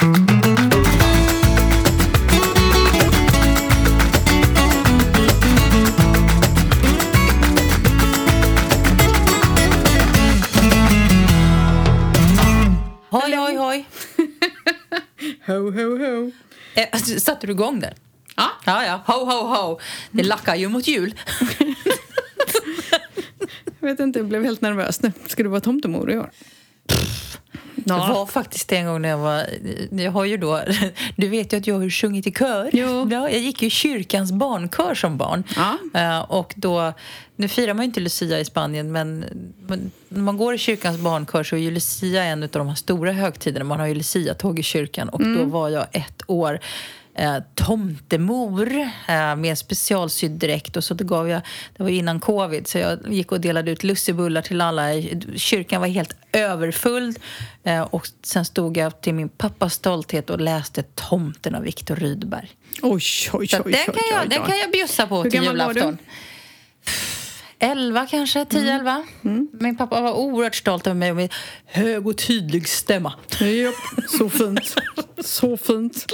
Hoj, hoj, hoj. Ho, ho, ho. Eh, alltså, satte du igång den? Ja. Ja, ja. Ho, ho, ho. Det lackar ju mot jul. Jag vet inte, jag blev helt nervös nu. Ska du vara tomtemor i år? Det var faktiskt en gång när jag var... Jag har ju då... Du vet ju att jag har sjungit i kör. Jo. Ja, jag gick ju i kyrkans barnkör som barn. Ja. Eh, och då... Nu firar man ju inte Lucia i Spanien, men, men när man går i kyrkans barnkör så är ju Lucia en av de här stora högtiderna. Man har ju Lucia-tåg i kyrkan och då var jag ett år eh, tomtemor eh, med specialsydd dräkt och så då gav jag, det var innan covid, så jag gick och delade ut lussebullar till alla. Kyrkan var helt överfull eh, och sen stod jag till min pappas stolthet och läste Tomten av Viktor Rydberg. Oj, oj, oj, att oj, den, oj, kan jag, oj, den oj. kan jag bjussa på Hur till gammal var julafton. du? Elva kanske, tio, elva. Min pappa var oerhört stolt över mig och min hög och tydlig stämma. Japp, så fint. Så fint.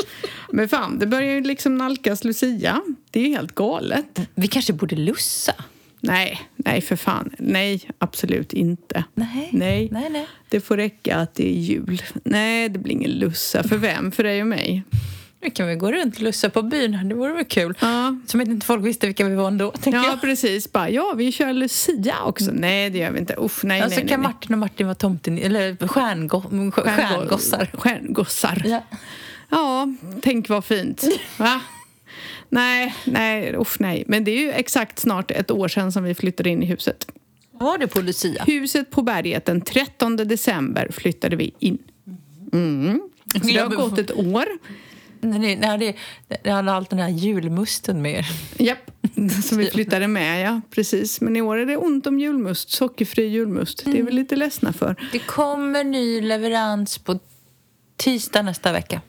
Men fan, det börjar ju liksom nalkas Lucia. Det är ju helt galet. Vi kanske borde lussa? Nej, nej för fan. Nej, absolut inte. Nej. Nej. Nej, nej. Det får räcka att det är jul. Nej, det blir ingen lussa. För vem? För dig och mig? Nu kan vi gå runt och lussa på byn. Det vore väl kul. Ja. Som att inte folk visste vilka vi var ändå, tänker Ja, jag. precis. Bara, ja, vi kör Lucia också. Nej, det gör vi inte. Uff, nej, Ja, så nej, nej. kan nej. Martin och Martin vara tomten, eller stjärngo, stjärngossar. Stjärngossar. Ja. Ja, tänk vad fint. Va? Nej, nej, usch nej. Men det är ju exakt snart ett år sedan som vi flyttade in i huset. Var det på Lucia? Huset på berget, den 13 december flyttade vi in. Mm. Så det har gått ett år. Ni, när det, det hade allt den här julmusten med er. Japp, som vi flyttade med, ja. Precis. Men i år är det ont om julmust, sockerfri julmust. Det är vi lite ledsna för. Det kommer ny leverans på tisdag nästa vecka.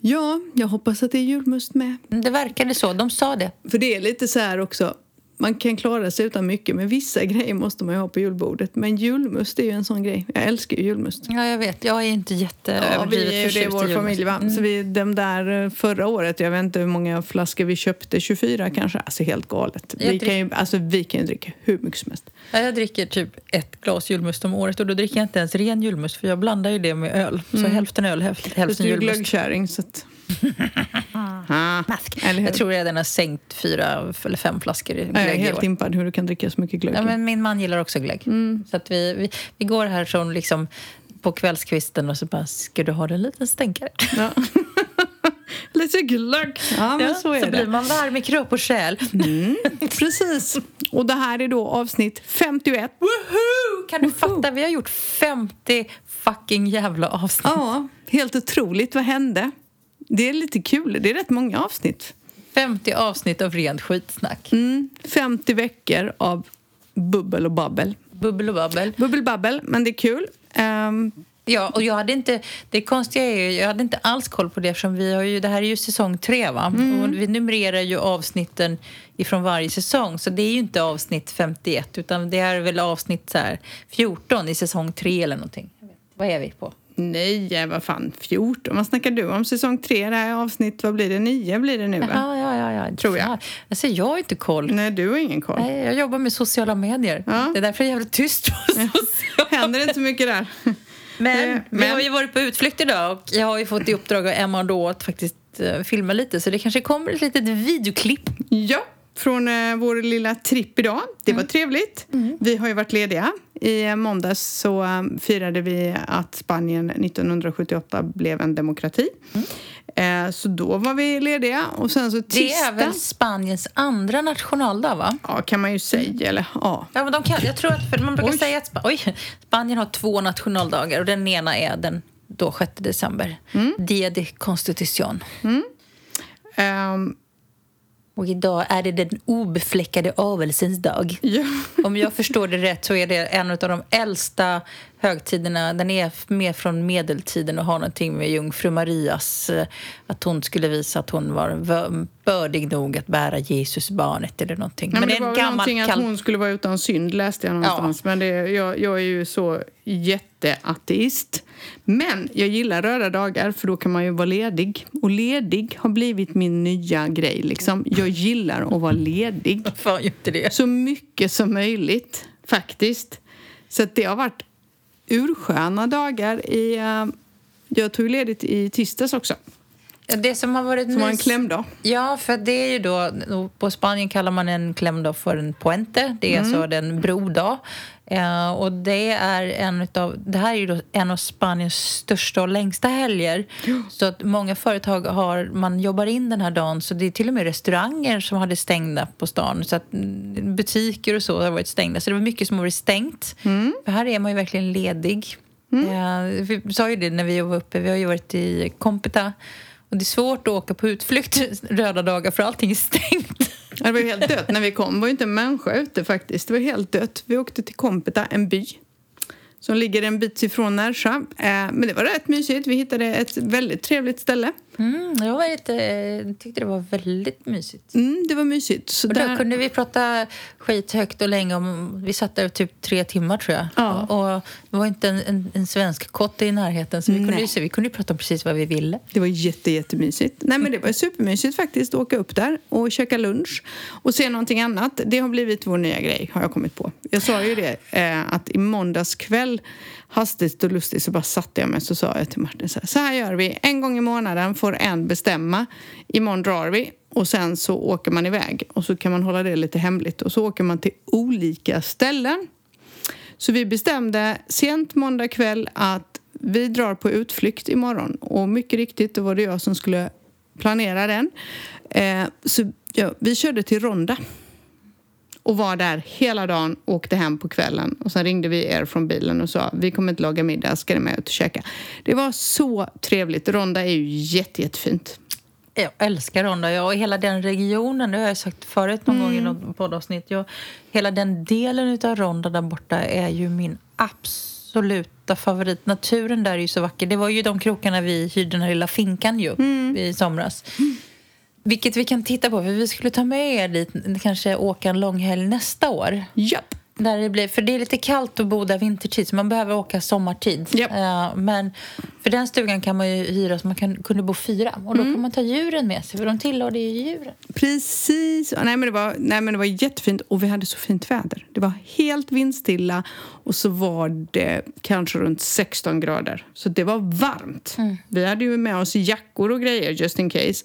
Ja, jag hoppas att det är julmust med. Det verkade så. De sa det. För det är lite så här också. Man kan klara sig utan mycket, men vissa grejer måste man ju ha på julbordet. Men julmust är ju en sån grej. Jag älskar ju julmust. Ja, jag vet. Jag är inte Ja, jätteöverdrivet ju det i förtjust vår julmust. familj. Va? Så vi, de där eh, förra året, jag vet inte hur många flaskor vi köpte, 24 kanske. Alltså helt galet. Jag Vi drick- kan, ju, alltså, vi kan ju dricka hur mycket som helst. Ja, Jag dricker typ ett glas julmust om året och då dricker jag inte ens ren julmust för jag blandar ju det med öl. Så hälften öl, häl- Fast hälften du är julmust. glöggkärring så att... ah, eller hur? Jag tror jag den har sänkt fyra eller fem flaskor i jag är glögg helt impad hur du kan dricka så mycket glögg. Ja, men min man gillar också glögg. Mm. Så att vi, vi, vi går här som liksom på kvällskvisten och så bara, ska du ha en liten stänkare? Ja. Lite glögg. Ja, men så är det. blir man varm i kropp och själ. Mm, precis. Och det här är då avsnitt 51. Woho! Kan du fatta? Vi har gjort 50 fucking jävla avsnitt. Ja, helt otroligt. Vad hände? Det är lite kul. Det är rätt många avsnitt. 50 avsnitt av rent skitsnack. Mm, 50 veckor av bubbel och babbel. Bubbel och babbel. Bubbelbabbel, men det är kul. Ehm, Ja, och jag hade inte, det konstiga är ju, jag hade inte alls koll på det eftersom vi har ju, det här är ju säsong tre va? Och vi numrerar ju avsnitten ifrån varje säsong så det är ju inte avsnitt 51 utan det är väl avsnitt så här 14 i säsong tre eller någonting. Vad är vi på? Nej, vad fan, 14. Vad snackar du om? Säsong 3, det här är avsnitt, vad blir det? 9 blir det nu va? Ja, ja, ja. ja. Tror jag. Alltså, jag har inte koll. Nej, du har ingen koll. Nej, jag jobbar med sociala medier. Ja. Det är därför jag är jävligt tyst på sociala Händer inte mycket där? Men, Eh, vi men- har ju varit på utflykt idag och jag har ju fått i uppdrag av Emma då att faktiskt eh, filma lite så det kanske kommer ett litet videoklipp. Ja, från eh, vår lilla tripp idag. Det var trevligt. Vi har ju varit lediga. I eh, måndags så eh, firade vi att Spanien 1978 blev en demokrati. Eh, så då var vi lediga. Och sen så Det tisdag... är väl Spaniens andra nationaldag va? Ja, kan man ju säga. Eller ja. Ja, men de kan, jag tror att, för man brukar Oj. säga att Sp- oj, Spanien har två nationaldagar och den ena är den då 6 december. Dia de Constitución. Ehm, Och idag är det den obefläckade avelsens dag. ja. Om jag förstår det rätt så är det en av de äldsta högtiderna, den är mer från medeltiden och har någonting med jungfru Marias, eh, att hon skulle visa att hon var bördig nog att bära Jesusbarnet eller någonting. Nej, men, men det, det var någonting att hon skulle vara utan synd läste jag någonstans. Ja. Men det, jag, jag är ju så jätteateist. Men jag gillar röda dagar för då kan man ju vara ledig. Och ledig har blivit min nya grej liksom. Jag gillar att vara ledig. Fan, inte det. Så mycket som möjligt faktiskt. Så det har varit ursköna dagar. I, jag tog ledigt i tisdags också. Det som har varit som var en klämdag. Ja, för det är ju då... På Spanien kallar man en klämdag för en puente. Det är mm. alltså en brodag. Uh, och det är en utav, det här är ju en av Spaniens största och längsta helger. Så att många företag har, man jobbar in den här dagen så det är till och med restauranger som hade stängda på stan. Så att mm, butiker och så har varit stängda. Så det var mycket som har varit stängt. Mm. För här är man ju verkligen ledig. Mm. Uh, vi sa ju det när vi var uppe, vi har ju varit i Competa. Och det är svårt att åka på utflykt röda dagar för allting är stängt. Det var helt dött när vi kom. Det var inte en människa ute faktiskt. Det var helt dött. Vi åkte till Kompeta, en by som ligger en bit ifrån Närsjö. Eh, men det var rätt mysigt. Vi hittade ett väldigt trevligt ställe. Mm, jag var lite, tyckte det var väldigt mysigt. Mm, det var mysigt. Så och då där... kunde vi prata skit högt och länge. Om, vi satt där typ tre timmar, tror jag. Ja. Och det var inte en, en, en svensk kotte i närheten så vi kunde, ju, vi kunde prata om precis vad vi ville. Det var jätte, jättemysigt. Nej, men det var supermysigt faktiskt att åka upp där och käka lunch och se någonting annat. Det har blivit vår nya grej, har jag kommit på. Jag sa ju det, eh, att i måndags kväll hastigt och lustigt så bara satte jag mig så sa jag till Martin så här, så här gör vi. En gång i månaden får en bestämma. Imorgon drar vi. Och sen så åker man iväg. Och så kan man hålla det lite hemligt. Och så åker man till olika ställen. Så vi bestämde sent måndag kväll att vi drar på utflykt imorgon. Och mycket riktigt, då var det jag som skulle planera den. Eh, så ja, vi körde till Ronda och var där hela dagen och åkte hem på kvällen. Och sen ringde vi er från bilen och sa vi kommer inte laga middag, ska ni med ut och käka? Det var så trevligt. Ronda är ju jätte, jättefint. Jag älskar Ronda. Jag, och hela den regionen, det har jag sagt förut någon mm. gång i något poddavsnitt. Jag, hela den delen av Ronda där borta är ju min absoluta favorit. Naturen där är ju så vacker. Det var ju de krokarna vi hyrde den här lilla finkan ju mm. i somras. Mm. Vilket vi kan titta på, för vi skulle ta med er dit, kanske åka en långhelg nästa år. Japp. Där det, blir, för det är lite kallt att bo där vintertid, så man behöver åka sommartid. Yep. Uh, men för den stugan kan man ju hyra så man kan, kunde bo fyra. Och då mm. kan man ta djuren med sig, för de tillhörde ju djuren. Precis. Nej men, det var, nej, men det var jättefint och vi hade så fint väder. Det var helt vindstilla och så var det kanske runt 16 grader. Så det var varmt. Mm. Vi hade ju med oss jackor och grejer just in case.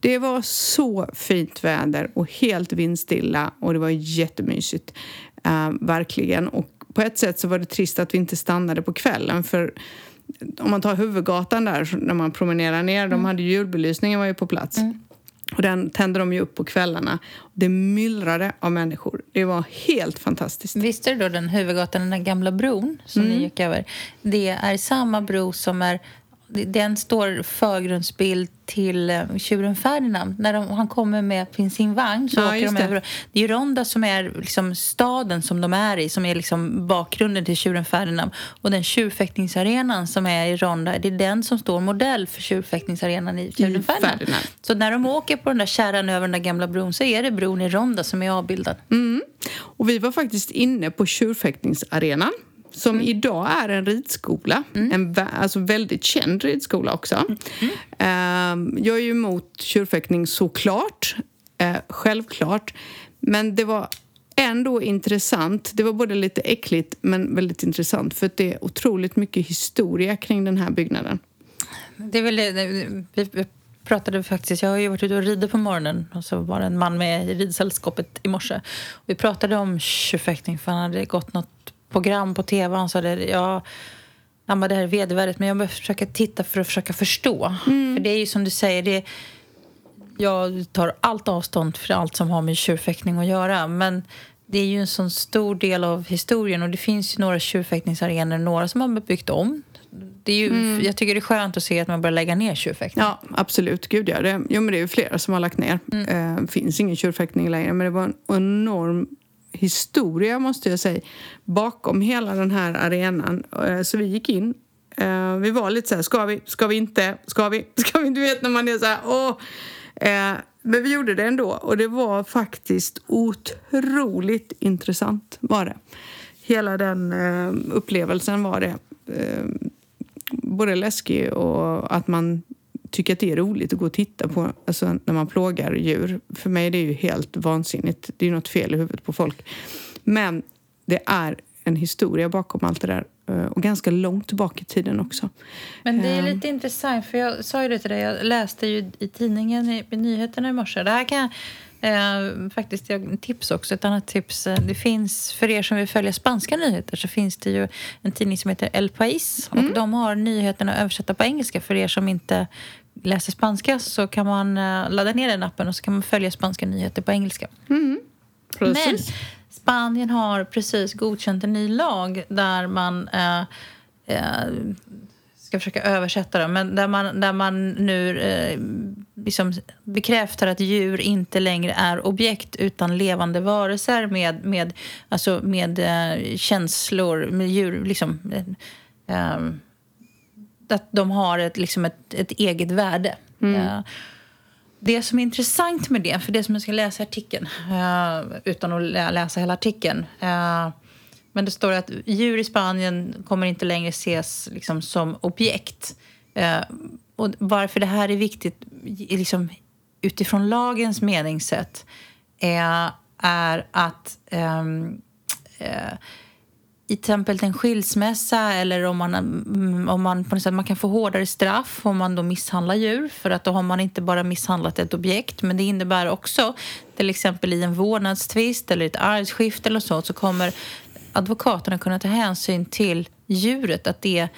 Det var så fint väder och helt vindstilla och det var jättemysigt. Uh, verkligen. Och på ett sätt så var det trist att vi inte stannade på kvällen för om man tar huvudgatan där när man promenerar ner, mm. de hade julbelysningen var ju på plats. Mm. Och den tände de ju upp på kvällarna. Det myllrade av människor. Det var helt fantastiskt. Visste du då den huvudgatan, den gamla bron som mm. ni gick över? Det är samma bro som är den står förgrundsbild till uh, tjuren Ferdinand. När de, han kommer med sin vagn så ja, åker de det. över. Det är Ronda som är liksom staden som de är i, som är liksom bakgrunden till tjuren Ferdinand. Och den tjurfäktningsarenan som är i Ronda, det är den som står modell för tjurfäktningsarenan i tjuren Ferdinand. Ferdinand. Så när de åker på den där kärran över den där gamla bron så är det bron i Ronda som är avbildad. Mm. Och vi var faktiskt inne på tjurfäktningsarenan som idag är en ridskola. Mm. En alltså väldigt känd ridskola också. Mm. Uh, jag är ju emot tjurfäktning såklart, uh, självklart. Men det var ändå intressant. Det var både lite äckligt men väldigt intressant för det är otroligt mycket historia kring den här byggnaden. Det är väl det, vi pratade faktiskt, jag har ju varit ute och ridit på morgonen och så var det en man med i ridsällskapet i morse. Vi pratade om tjurfäktning för han hade gått något program på tv. Han sa det, ja, det här är vedervärdigt men jag behöver försöka titta för att försöka förstå. Mm. För det är ju som du säger, det, jag tar allt avstånd för allt som har med tjurfäktning att göra. Men det är ju en sån stor del av historien och det finns ju några tjurfäktningsarenor, några som har byggt om. Det är ju, mm. Jag tycker det är skönt att se att man börjar lägga ner tjurfäktning. Ja, absolut. Gud ja. Det, jo, men det är ju flera som har lagt ner. Det mm. uh, finns ingen tjurfäktning längre men det var en enorm historia, måste jag säga, bakom hela den här arenan. Eh, så vi gick in. Eh, vi var lite så här, ska vi, ska vi inte, ska vi, ska vi? Du vet när man är så här, åh. Eh, men vi gjorde det ändå och det var faktiskt otroligt intressant var det. Hela den upplevelsen var det. Både läskig och att man tycker att det är roligt att gå och titta på alltså, när man plågar djur. För mig är det ju helt vansinnigt. Det är något fel i huvudet på folk. Men det är en historia bakom allt det där eh, och ganska långt tillbaka i tiden också. Men det är ehm. lite um, intressant, för jag sa ju det till dig, jag läste ju i tidningen i, i nyheterna i morse. Det här kan Eh, faktiskt jag, tips också. Ett annat tips. Eh, det finns, för er som vill följa spanska nyheter så finns det ju en tidning som heter El País. Mm. Och de har nyheterna översatta på engelska. För er som inte läser spanska så kan man eh, ladda ner den appen och så kan man följa spanska nyheter på engelska. Mm. Men Spanien har precis godkänt en ny lag där man eh, eh, ska försöka översätta det, men där man, där man nu eh, liksom bekräftar att djur inte längre är objekt utan levande varelser med, med, alltså med eh, känslor, med djur, liksom, eh, eh att de har ett, liksom ett, ett eget värde. Mm. Uh, det som är intressant med det, för det som jag ska läsa i artikeln uh, utan att läsa hela artikeln uh, men det står att djur i Spanien kommer inte längre ses liksom, som objekt. och varför det här är viktigt liksom, utifrån lagens meningssätt är, är att um, i till exempel en skilsmässa eller om man, mm, om man, på något sätt, man kan få hårdare straff om man då misshandlar djur för att då har man inte bara misshandlat ett objekt men det innebär också till exempel i en vårdnadstvist eller ett arvsskifte eller så så kommer advokaterna kunna ta hänsyn till djuret att det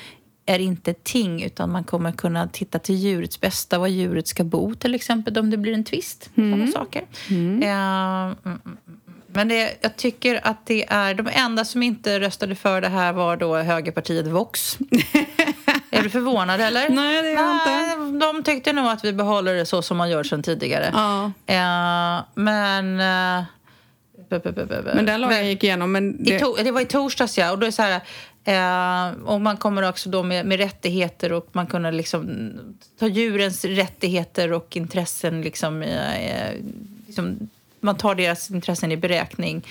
är inte ett ting utan man kommer kunna titta till djurets bästa, var djuret ska bo till exempel om det blir en tvist. Mm. saker. Mm. Uh, men det, jag tycker att det är... De enda som inte röstade för det här var då högerpartiet Vox. är du förvånad, eller? Nej, det är jag inte. De tyckte nog att vi behåller det så som man gör sedan tidigare. Ja. Uh, men... Uh, men den lagen gick igenom. Men det... To- det var i torsdags, ja. Och då är så här, Eh, och man kommer också då med, med rättigheter och man kunde liksom ta djurens rättigheter och intressen liksom, eh, liksom man tar deras intressen i beräkning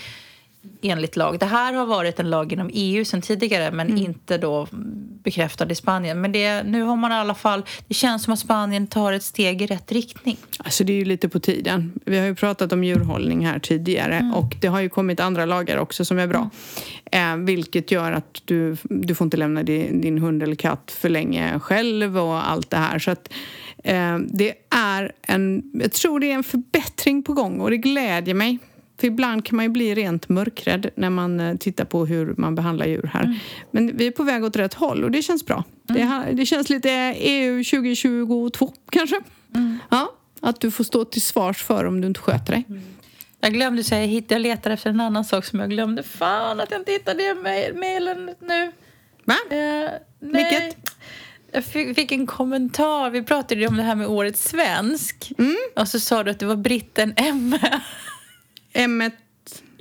enligt lag. Det här har varit en lag inom EU sen tidigare men mm. inte då bekräftad i Spanien. Men det, nu har man i alla fall... Det känns som att Spanien tar ett steg i rätt riktning. Alltså det är ju lite på tiden. Vi har ju pratat om djurhållning här tidigare mm. och det har ju kommit andra lagar också som är bra. Mm. Eh, vilket gör att du, du får inte lämna din, din hund eller katt för länge själv och allt det här. Så att, det är en... Jag tror det är en förbättring på gång och det glädjer mig. För ibland kan man ju bli rent mörkrädd när man eh, tittar på hur man behandlar djur här. Mm. Men vi är på väg åt rätt håll och det känns bra. Mm. Det, det, känns lite EU 2022 kanske. Mm. Ja, att du får stå till svars för om du inte sköter dig. Mm. Jag glömde säga, jag letar efter en annan sak som jag glömde. Fan att jag inte hittade mejlen nu. Va? Uh, Vilket? Jag fick, en kommentar. Vi pratade ju om det här med Årets svensk. Mm. Och så sa du att det var britten Emme. Emmet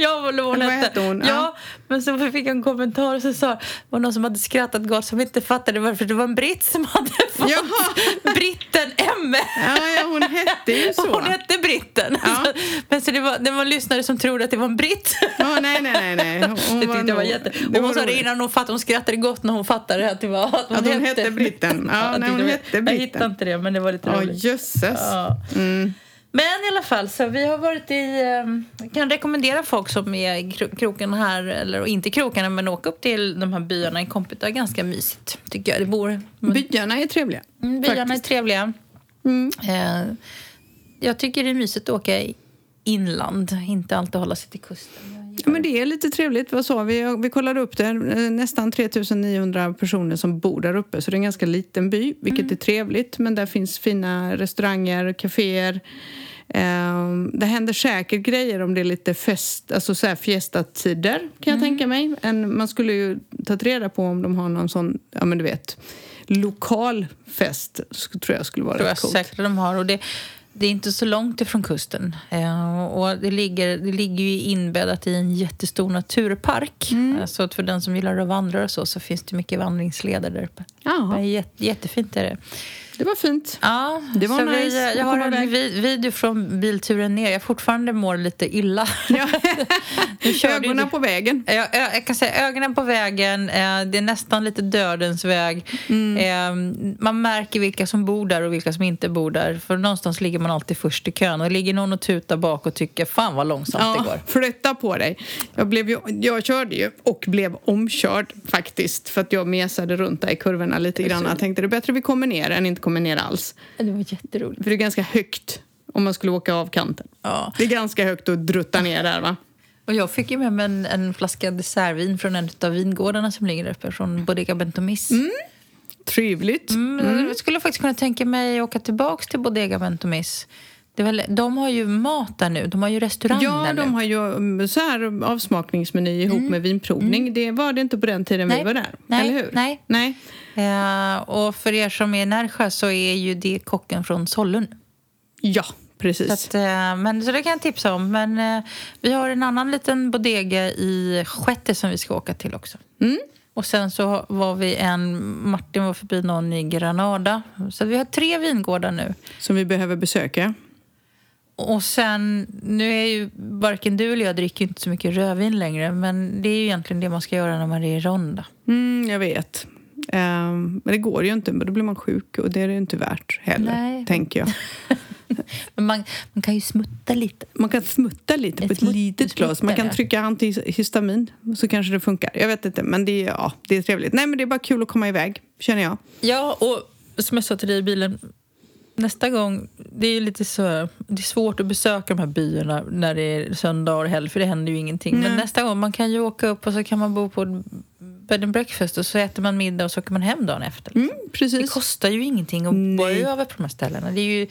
Ja, hon hette. hette hon? Ja. ja. men så fick jag en kommentar och så sa var någon som hade skrattat gott som inte fattade varför det var en britt som hade fått Jaha. britten Emme. Ja, ja, hon hette ju så. Hon hette britten. Ja. Så, men så det var, det var lyssnare som trodde att det var en britt. Ja, nej, nej, nej. nej. Hon, det var, nog, var jätte... det hon sa det innan hon fattade, hon skrattade gott när hon fattade att det var att hon, att hon hette, britten. Ja, nej, hon hette britten. Jag hittade inte det, men det var lite roligt. Ja, jösses. Ja. Mm. Men i alla fall, så vi har varit i... Jag kan rekommendera folk som är i kroken här, eller inte i krokarna, men åka upp till de här byarna i är ganska mysigt, tycker jag. Det bor... Byarna är trevliga. Mm, byarna faktiskt. är trevliga. Mm. Eh, jag tycker det är mysigt att åka inland, inte alltid hålla sig till kusten. Ja, men det är lite trevligt. Vad sa vi? Vi kollade upp det. Nästan 3900 personer som bor där uppe. Så det är en ganska liten by, vilket mm. är trevligt. Men där finns fina restauranger, kaféer. Um, det händer säkert grejer om det är lite fest, alltså så här fiestatider kan jag mm. tänka mig. En, man skulle ju tagit reda på om de har någon sån, ja men du vet, lokal fest. tror jag skulle vara tror rätt coolt. säkert de har. Och det, Det är inte så långt ifrån kusten. Eh, och det ligger, det ligger ju inbäddat i en jättestor naturpark. Mm. Så att för den som gillar att vandra och så, så finns det mycket vandringsleder där uppe. Jätte, jättefint är det. Det var fint. Ja, det var nice. vi, jag har en video från bilturen ner. Jag fortfarande mår lite illa. Ja. ögonen du... på vägen. Jag, jag, kan säga ögonen på vägen. Eh, det är nästan lite dödens väg. Mm. Eh, man märker vilka som bor där och vilka som inte bor där. För någonstans ligger man alltid först i kön. Och ligger någon och tutar bak och tycker fan vad långsamt ja, det går. Flytta på dig. Jag, blev ju, jag körde ju och blev omkörd faktiskt. För att jag mesade runt där i kurvorna lite grann. Jag tänkte det är bättre vi kommer ner än inte kommer ner alls. Det var jätteroligt. För det är ganska högt om man skulle åka av kanten. Ja. Det är ganska högt att drutta ner där va? Och jag fick ju med mig en, en flaska dessertvin från en av vingårdarna som ligger uppe, från Bodega Bentomis. Mm. Trevligt. Mm, mm. Jag skulle faktiskt kunna tänka mig att åka tillbaka till Bodega Bentomis. Det väl, de har ju mat där nu, de har ju restaurang ja, där de nu. har ju så här avsmakningsmeny ihop mm. med vinprovning. Mm. Det var det inte på den tiden nej. vi var där, nej. eller hur? Nej. nej. Uh, och för er som är Närsjö så är ju det kocken från Sollun. Ja, precis. Så, att, uh, men, så det kan jag tipsa om. Men uh, vi har en annan liten bodega i Sjätte som vi ska åka till också. Mm. Och sen så var vi en, Martin var förbi någon i Granada. Så vi har tre vingårdar nu. Som vi behöver besöka. Och sen, nu är ju varken du eller jag dricker inte så mycket rödvin längre men det är ju egentligen det man ska göra när man är i ronda. Mm, jag vet. Um, men det går ju inte, då blir man sjuk och det är det inte värt heller, Nej. tänker jag. men man, man kan ju smutta lite. Man kan smutta lite Ett på ett smut- litet glas. Man kan trycka antihistamin så kanske det funkar. Jag vet inte, men det är, ja, det är trevligt. Nej, men det är bara kul att komma iväg, känner jag. Ja, och som jag sa till dig i bilen nästa gång, det är lite så, det är svårt att besöka de här byarna när det är söndag och helg för det händer ju ingenting. Nej. Men nästa gång, man kan ju åka upp och så kan man bo på bed and breakfast och så äter man middag och så åker man hem dagen efter. Mm, Det precis. kostar ju ingenting att Nej. bo över på de här ställena. Det är ju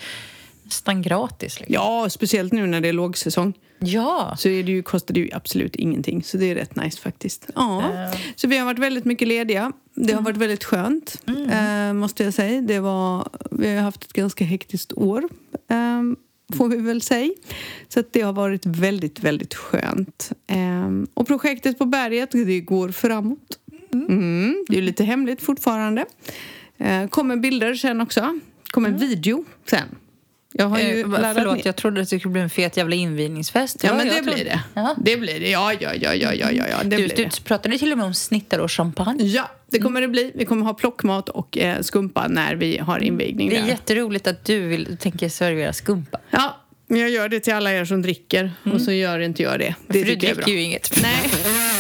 nästan gratis. Liksom. Ja, speciellt nu när det är lågsäsong. Ja. Så är det ju, kostar det ju absolut ingenting. Så det är rätt nice faktiskt. Ja. Eh. Så vi har varit väldigt mycket lediga. Det har varit väldigt skönt, eh, måste jag säga. Det var, vi har haft ett ganska hektiskt år, eh, får vi väl säga. Så det har varit väldigt, väldigt skönt. Eh, och projektet på berget, det går framåt. Mm, det är lite hemligt fortfarande. Eh, kommer bilder sen också. kommer en video sen. Jag har ju Eh, förlåt, ner. jag trodde att det skulle bli en fet jävla invigningsfest. Ja, men jag det blir det. Ja. Det blir det. Ja, ja, ja, ja, ja, ja, ja det Du, blir du det. pratade till och med om snittar och champagne. Ja, det kommer det bli. Vi kommer ha plockmat och eh, skumpa när vi har invigning Det är där. jätteroligt att du vill, tänker servera skumpa. Ja, men jag gör det till alla er som dricker och så gör inte jag det. Det För du dricker ju inget. Nej.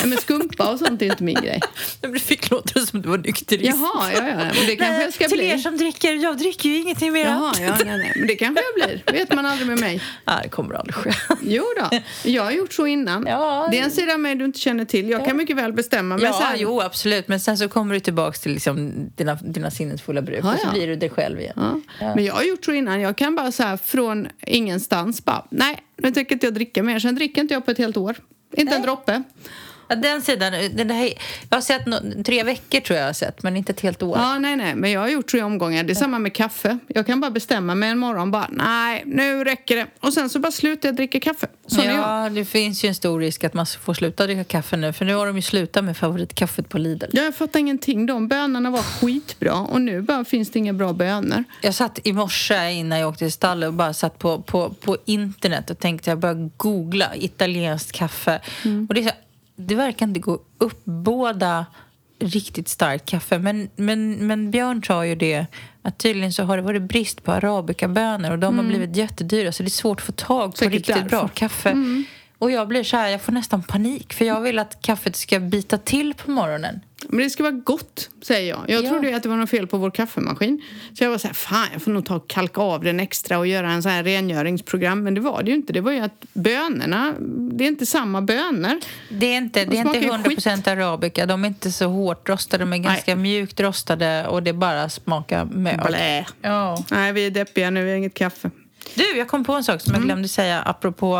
Nej, men skumpa och sånt är inte min grej. Men det fick låta som du var nykterist. Jaha, ja, ja. Men det kanske jag ska till bli. er som dricker, jag dricker ju ingenting mer. Jaha, ja, nej, nej. Men det kanske jag blir. vet man aldrig med mig. Nej, det kommer aldrig ske. Jo då, jag har gjort så innan. Ja. Det är en sida av mig du inte känner till. Jag kan mycket väl bestämma. Men Ja, här, jo, absolut. Men sen så kommer du tillbaka till liksom dina, dina sinnens fulla bruk Ja, och så ja. blir du dig själv igen. Ja. Ja. Men jag har gjort så innan. Jag kan bara så här från ingenstans bara, nej, nu tänker inte jag dricka mer. Sen dricker inte jag på ett helt år. Inte en Nej. droppe. Ja, den sidan, den här, jag har sett nå- tre veckor tror jag har sett, men inte ett helt år. Ja, nej, nej, men jag har gjort tre omgångar. Det är samma med kaffe. Jag kan bara bestämma mig en morgon bara, nej, nu räcker det. Och sen så bara slutar jag dricka kaffe. Så ja, det finns ju en stor risk att man får sluta dricka kaffe nu, för nu har de ju slutat med favoritkaffet på Lidl. Jag fattar ingenting. De bönorna var skitbra och nu bara finns det inga bra bönor. Jag satt i morse innan jag åkte till stallet och bara satt på, på, på internet och tänkte jag börjar googla italienskt kaffe. Och det, är så, det verkar inte gå upp båda riktigt starkt kaffe. Men, men, men Björn sa ju det att tydligen så har det varit brist på arabikabönor och de har blivit jättedyra så det är svårt att få tag på Säkert riktigt därför. bra kaffe. Och jag blir så här, jag får nästan panik för jag vill att kaffet ska bita till på morgonen. Men det ska vara gott, säger jag. Jag Ja. trodde att det var något fel på vår kaffemaskin. Så jag var så här, fan jag får nog ta och kalka av den extra och göra en sån här rengöringsprogram. Men det var det ju inte. Det var ju att bönorna, det är inte samma bönor. Det är inte, det är inte ju 100% arabika. De är inte så hårt rostade, de är ganska mjukt rostade och det bara smakar mjöl. Blä. Ja. Nej, vi är deppiga nu, vi har inget kaffe. Du, jag kom på en sak som jag glömde säga apropå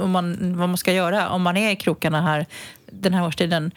om man, vad man ska göra om man är i krokarna här den här årstiden.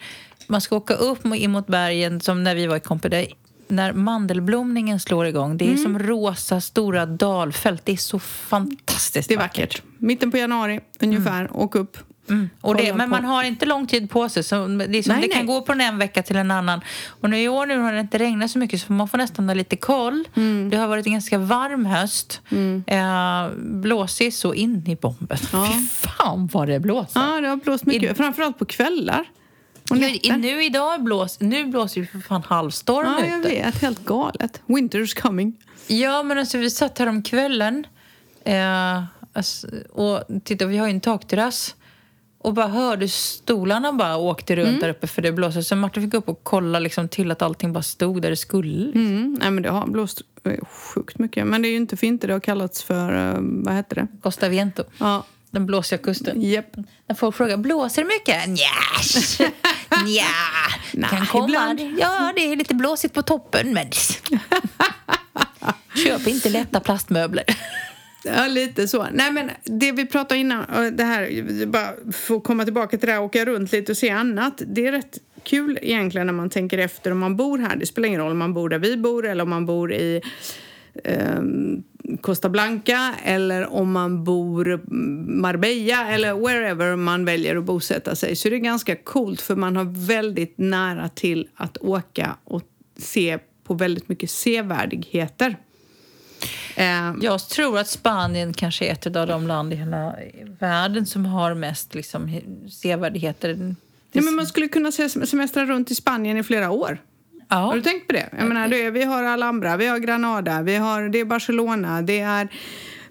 Man ska åka upp in mot bergen som när vi var i Company. när mandelblomningen slår igång. Det är Mm. som rosa stora dalfält. Det är så fantastiskt Det är vackert. Mitten på januari ungefär. Åk upp. Mm. Och det, men på- man har inte lång tid på sig. Så det är som, Nej, det kan nej. gå från en vecka till en annan. Och nu i år nu har det inte regnat så mycket så man får nästan ha lite koll. Mm. Det har varit en ganska varm höst. Eh, blåsig så in i bomben. Ja. Fy fan vad det blåser. Ja, det har blåst mycket. I- Framförallt på kvällar. Och Nu, nu idag blås, nu blåser ju för fan halvstorm Ja, jag ute. vet. Helt galet. Winter's coming. Ja, men alltså vi satt här om kvällen eh, alltså, och titta, vi har ju en takterrass och bara hörde stolarna bara åkte runt Mm. där uppe för det blåste. Så Martin fick upp och kolla liksom till att allting bara stod där det skulle. Mm. Nej, men det har blåst eh, sjukt mycket. Men det är ju inte för inte det har kallats för... eh, vad heter det? Costa Viento, Ja, den blåsiga kusten. japp. När folk frågar blåser det mycket? Nja, nja, det kan komma. ibland. Ja, det är lite blåsigt på toppen men köp inte lätta plastmöbler. Ja, lite så. Nej, men det vi pratade innan, det här, bara få komma tillbaka till det här, åka runt lite och se annat. Det är rätt kul egentligen när man tänker efter om man bor här. Det spelar ingen roll om man bor där vi bor eller om man bor i eh, Costa Blanca eller om man bor Marbella eller wherever man väljer att bosätta sig. Så det är ganska coolt för man har väldigt nära till att åka och se på väldigt mycket sevärdheter. Ehm, Jag tror att Spanien kanske är ett av de länder i hela världen som har mest liksom, sevärdheter. Ja, men man skulle kunna se- semestra runt i Spanien i flera år. Har du Ja. tänkt på det? Jag menar, det är, vi har Alhambra, vi har Granada, vi har, det är Barcelona, det är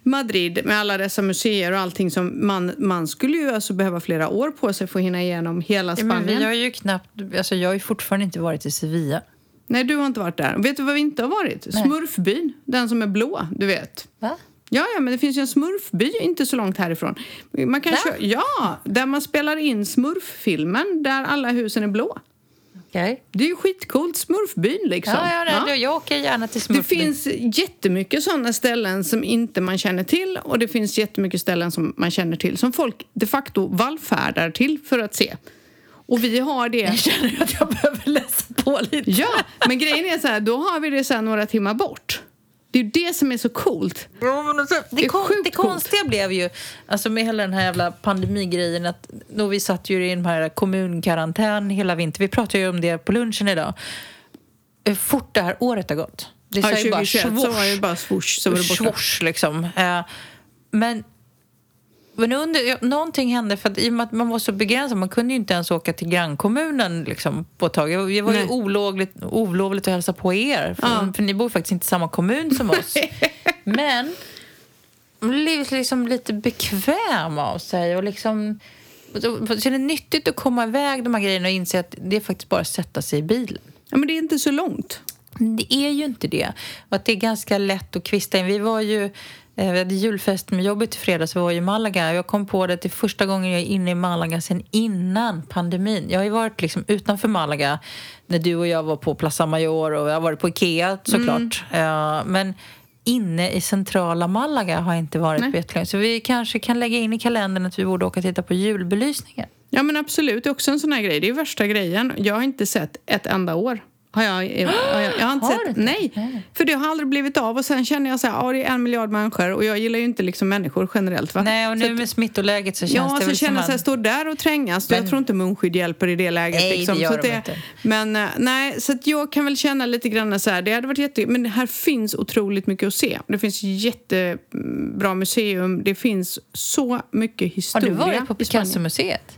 Madrid med alla dessa museer och allting som man, man skulle ju alltså behöva flera år på sig för att hinna igenom hela Ja, men Spanien. vi har ju knappt, alltså jag har ju fortfarande inte varit i Sevilla. Nej, du har inte varit där. Vet du vad vi inte har varit? Nej. Smurfbyn, den som är blå, du vet. Va? Ja, ja, men det finns ju en smurfby inte så långt härifrån. Man kan Va? köra, ja, där man spelar in smurffilmen där alla husen är blå. Okej. Det är ju skitcoolt, smurfbyn liksom. Ja, ja, ja. Jag åker gärna till Det Smurfbyn. finns jättemycket sådana ställen som inte man känner till och det finns jättemycket ställen som man känner till som folk de facto vallfärdar till för att se. Och vi har det... Jag känner att jag behöver läsa på lite. Ja, men grejen är så här, då har vi det så här några timmar bort. Det är ju det som är så coolt. Ja, alltså, Det kon, det coolt. konstiga blev ju, alltså med hela den här jävla pandemigrejen, att då vi satt ju i den här kommunkarantän hela vintern. Vi pratade ju om det på lunchen idag. Hur fort det här året har gått. Det Ja, sa ju bara 2021 så var det bara swoosh så var det borta. Svårs, liksom. Eh, men men under, någonting hände för att i och med att man var så begränsad, man kunde ju inte ens åka till grannkommunen liksom, på ett tag. Det var ju Nej. olovligt, att hälsa på er, för, Ja. för ni bor faktiskt inte i samma kommun som oss. Men man blev liksom lite bekväm av sig och liksom... Så så är det nyttigt att komma iväg de här grejerna och inse att det är faktiskt bara att sätta sig i bilen. Ja, men det är inte så långt. Det är ju inte det. Och att det är ganska lätt att kvista in. Vi var ju... eh, Vi hade julfest med jobbet i fredags. Vi var i Malaga. Jag kom på det till första gången jag är inne i Malaga sen innan pandemin. Jag har ju varit liksom utanför Malaga när du och jag var på Plaza Mayor och jag har varit på Ikea såklart. Eh, Men inne i centrala Malaga har jag inte varit Nej. på jättelänge. Så vi kanske kan lägga in i kalendern att vi borde åka och titta på julbelysningen. Ja, men absolut. Det är också en sån här grej. Det är värsta grejen. Jag har inte sett ett enda år. Har jag, har jag, jag har inte Har sett, inte? nej, Nej. för det har aldrig blivit av. Och sen känner jag så här, ja, det är en miljard människor och jag gillar ju inte liksom människor generellt. Va? Nej, och Så nu att- med smittoläget så känns Ja, det så väl känner som jag så att... stå där och trängas. Men- jag tror inte munskydd hjälper i det läget. Nej, liksom. det gör så de inte. Men eh, nej, så jag kan väl känna lite grann så här, det hade varit jätte... Men här finns otroligt mycket att se. Det finns jättebra museum, det finns så mycket Har historia. du varit på. Picasso-museet?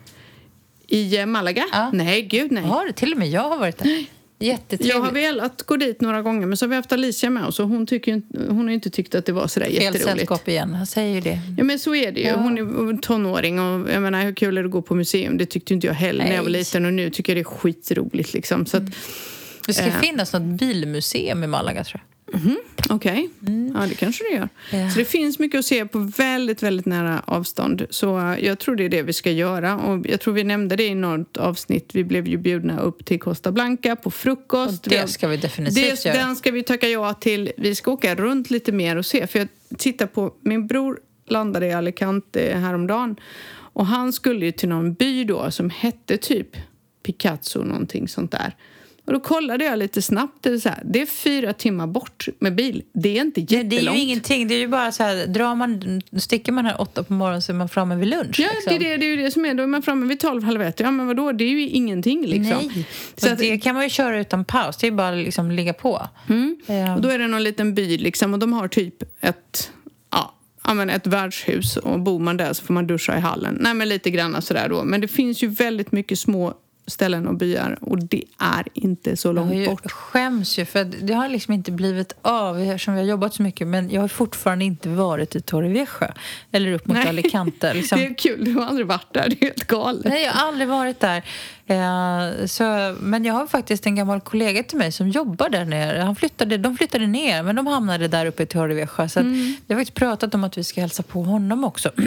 I eh, Malaga? Ja. Nej, gud nej. Har du? Till och med jag har varit där. Jättetrevligt. Jag har velat gå dit några gånger men så har vi haft Alicia med oss och hon, tycker hon har inte tyckt att det var sådär Fel jätteroligt. sällskap igen, han säger ju det. Ja men så är det ju. Ja. Hon är tonåring och jag menar hur kul är det att gå på museum? Det tyckte inte jag heller när jag var Nej. liten och nu tycker jag det är skitroligt liksom. Så att, Det ska Eh. finnas något bilmuseum i Malaga tror jag. Okej. Ja det kanske det gör. Ja. Så det finns mycket att se på väldigt, väldigt nära avstånd. Så eh, jag tror det är det vi ska göra. Och jag tror vi nämnde det i något avsnitt. Vi blev ju bjudna upp till Costa Blanca på frukost. Och det ska vi definitivt det, göra. Den ska vi tacka ja till. Vi ska åka runt lite mer och se. För jag tittar på, min bror landade i Alicante häromdagen. Och han skulle ju till någon by då som hette typ Picasso någonting sånt där. Och då kollade jag lite snabbt. Det är, så här, det är fyra timmar bort med bil. Det är inte jättelångt. Det är ju ingenting. Det är ju bara så här, drar man, sticker man här åtta på morgonen så är man framme vid lunch. Ja, liksom. det, är det, det är ju det som är. Då är man framme vid tolv, halv ett. Ja, men vadå? Det är ju ingenting liksom. Nej, Så att- det kan man ju köra utan paus. Det är bara liksom ligga på. Eh, Och då är det någon liten by liksom och de har typ ett, ja, ja, men ett värdshus och bor man där så får man duscha i hallen. Nej men lite grann sådär då. Men det finns ju väldigt mycket små ställen och byar och det är inte så Jag långt ju, bort. skäms ju, för att det har liksom inte blivit av eftersom vi har jobbat så mycket. Men jag har fortfarande inte varit i Torrevieja eller upp mot Nej. Alicante. Liksom. Det är kul, du har aldrig varit där, det är helt galet. Nej, jag har aldrig varit där. Eh, så, men jag har faktiskt en gammal kollega till mig som jobbar där nere. Han flyttade, de flyttade ner, men de hamnade där uppe i Torrevieja. Så att Mm. vi har faktiskt pratat om att vi ska hälsa på honom också.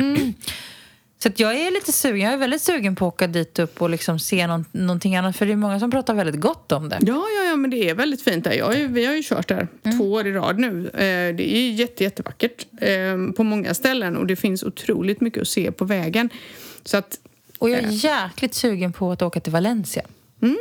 Så jag är lite sugen. Jag är väldigt sugen på att åka dit upp och liksom se någon, någonting annat. För det är många som pratar väldigt gott om det. Ja, ja, ja, men det är väldigt fint där. Jag har ju, vi har ju kört där Mm. två år i rad nu. Eh, det är jätte, jättevackert eh, på många ställen och det finns otroligt mycket att se på vägen. Så att, Och jag är jäkligt sugen på att åka till Valencia. Mm.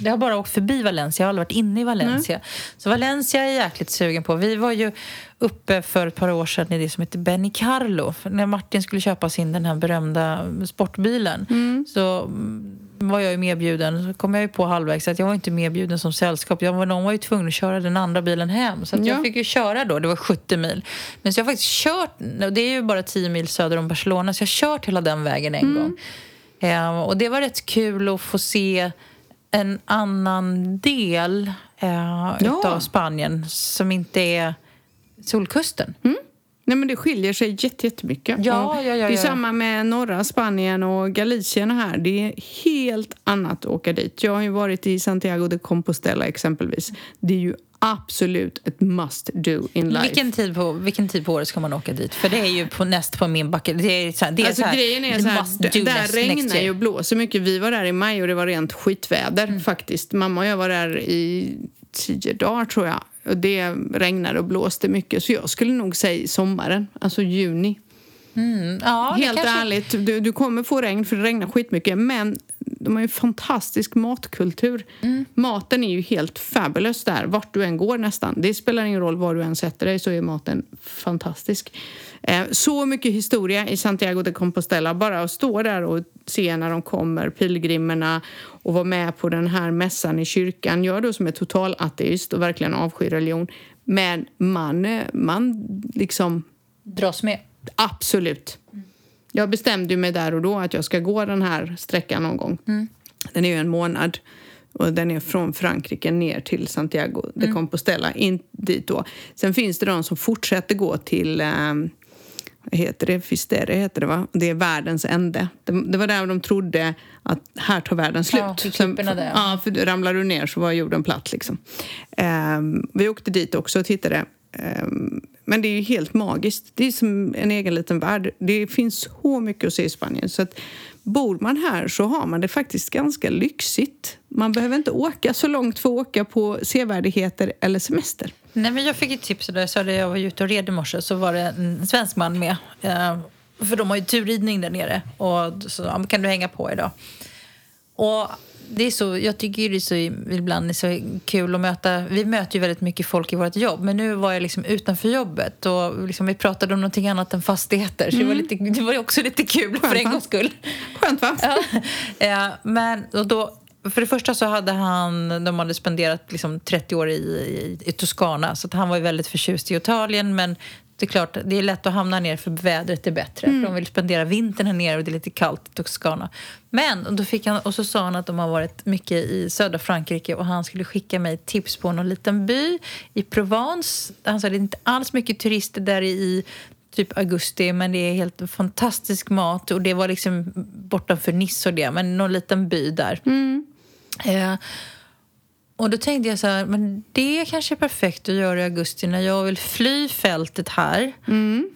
Jag har bara åkt förbi Valencia, jag har aldrig varit inne i Valencia. Så Valencia är jag jäkligt sugen på. Vi var ju uppe för ett par år sedan i det som heter Benny Carlo. För när Martin skulle köpa sin den här berömda sportbilen så mm, var jag ju medbjuden. Så kom jag ju på halvvägs att jag var inte medbjuden som sällskap. Jag var, någon var ju tvungen att köra den andra bilen hem. Så att Ja. jag fick ju köra då. Det var 70 mil. Men så jag har faktiskt kört, det är ju bara 10 mil söder om Barcelona, så jag har kört hela den vägen en gång. Eh, och det var rätt kul att få se en annan del eh, Ja. av Spanien som inte är Solkusten. Nej, men det skiljer sig jätte- jättemycket. Ja, Och ja, ja, det är ja. samma med norra Spanien och Galicien här. Det är helt annat att åka dit. Jag har ju varit i Santiago de Compostela exempelvis. Det är ju absolut ett must do in life. Vilken tid, på, vilken tid på året ska man åka dit? För det är ju på, näst på min bucket. Det är så här, det är Alltså så här, grejen är så här, must do där next- regnar ju och blåser mycket. Vi var där i maj och det var rent skitväder Mm. faktiskt. Mamma och jag var där i tio dagar tror jag. Och det regnade och blåste mycket. Så jag skulle nog säga sommaren, alltså juni. Mm, ja, Helt kanske- ärligt, du, du kommer få regn för det regnar skitmycket. Men de har ju fantastisk matkultur. Mm. Maten är ju helt fabulous där, vart du än går nästan. Det spelar ingen roll var du än sätter dig så är maten fantastisk. Eh, så mycket historia i Santiago de Compostela. Bara att stå där och se när de kommer, pilgrimerna och vara med på den här mässan i kyrkan. Jag då som är total ateist och verkligen avskyr religion. Men man, man liksom Dras med. Absolut. Jag bestämde mig där och då att jag ska gå den här sträckan någon gång. Den är ju en månad. Och den är från Frankrike ner till Santiago de Compostela, in dit då. Sen finns det de som fortsätter gå till, um, heter det, Fistere heter det va? Det är världens ände. Det, det var där de trodde att här tar världen slut. Ja, Sen- där. Ja, för ramlar du ner så var jorden platt liksom. Ehm, vi åkte dit också och tittade. Ehm, men det är ju helt magiskt. Det är som en egen liten värld. Det finns så mycket att se i Spanien. Så att bor man här så har man det faktiskt ganska lyxigt. Man behöver inte åka så långt för att åka på sevärdheter eller semester. Nej, men jag fick ett tips där jag sa det, jag var ute och red i morse så var det en svensk man med. Eh, för de har ju turridning där nere. Och så kan du hänga på idag? Och det är så, jag tycker ju det är så, ibland är så kul att möta... Vi möter ju väldigt mycket folk i vårt jobb. Men nu var jag liksom utanför jobbet och liksom vi pratade om någonting annat än fastigheter. Så det, var lite, det var också lite kul för en gångs skull. Skönt va? Ja. Eh, men och då, för det första så hade han, de hade spenderat liksom 30 år i, i, i Toscana så han var ju väldigt förtjust i Italien men det är klart, det är lätt att hamna ner för vädret är bättre. För de vill spendera vintern här nere och det är lite kallt i Toscana. Men, och, då fick han, och så sa han att de har varit mycket i södra Frankrike och han skulle skicka mig tips på någon liten by i Provence. Han sa det är inte alls mycket turister där i typ augusti, men det är helt fantastisk mat och det var liksom bortanför Nice och det, men någon liten by där. Eh, och då tänkte jag så här, men det kanske är perfekt att göra i augusti när jag vill fly fältet här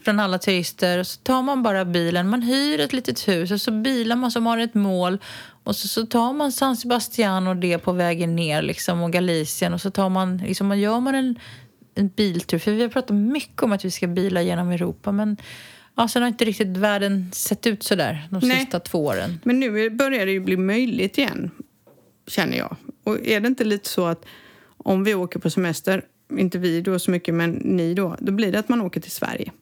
från alla turister. Så tar man bara bilen, man hyr ett litet hus och så bilar man som har ett mål och så, så tar man San Sebastian och det på vägen ner liksom och Galicien och så tar man, liksom, man gör man en, en biltur. För vi har pratat mycket om att vi ska bila genom Europa men ja, sen har inte riktigt världen sett ut så där de Nej. sista två åren. Men nu börjar det ju bli möjligt igen. Känner jag. Och är det inte lite så att om vi åker på semester, inte vi då så mycket, men ni då, då blir det att man åker till Sverige.